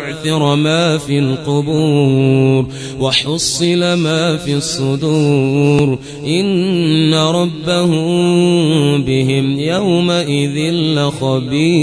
بعثر ما في القبور وحصل ما في الصدور. إن ربهم بهم يومئذ لخبير.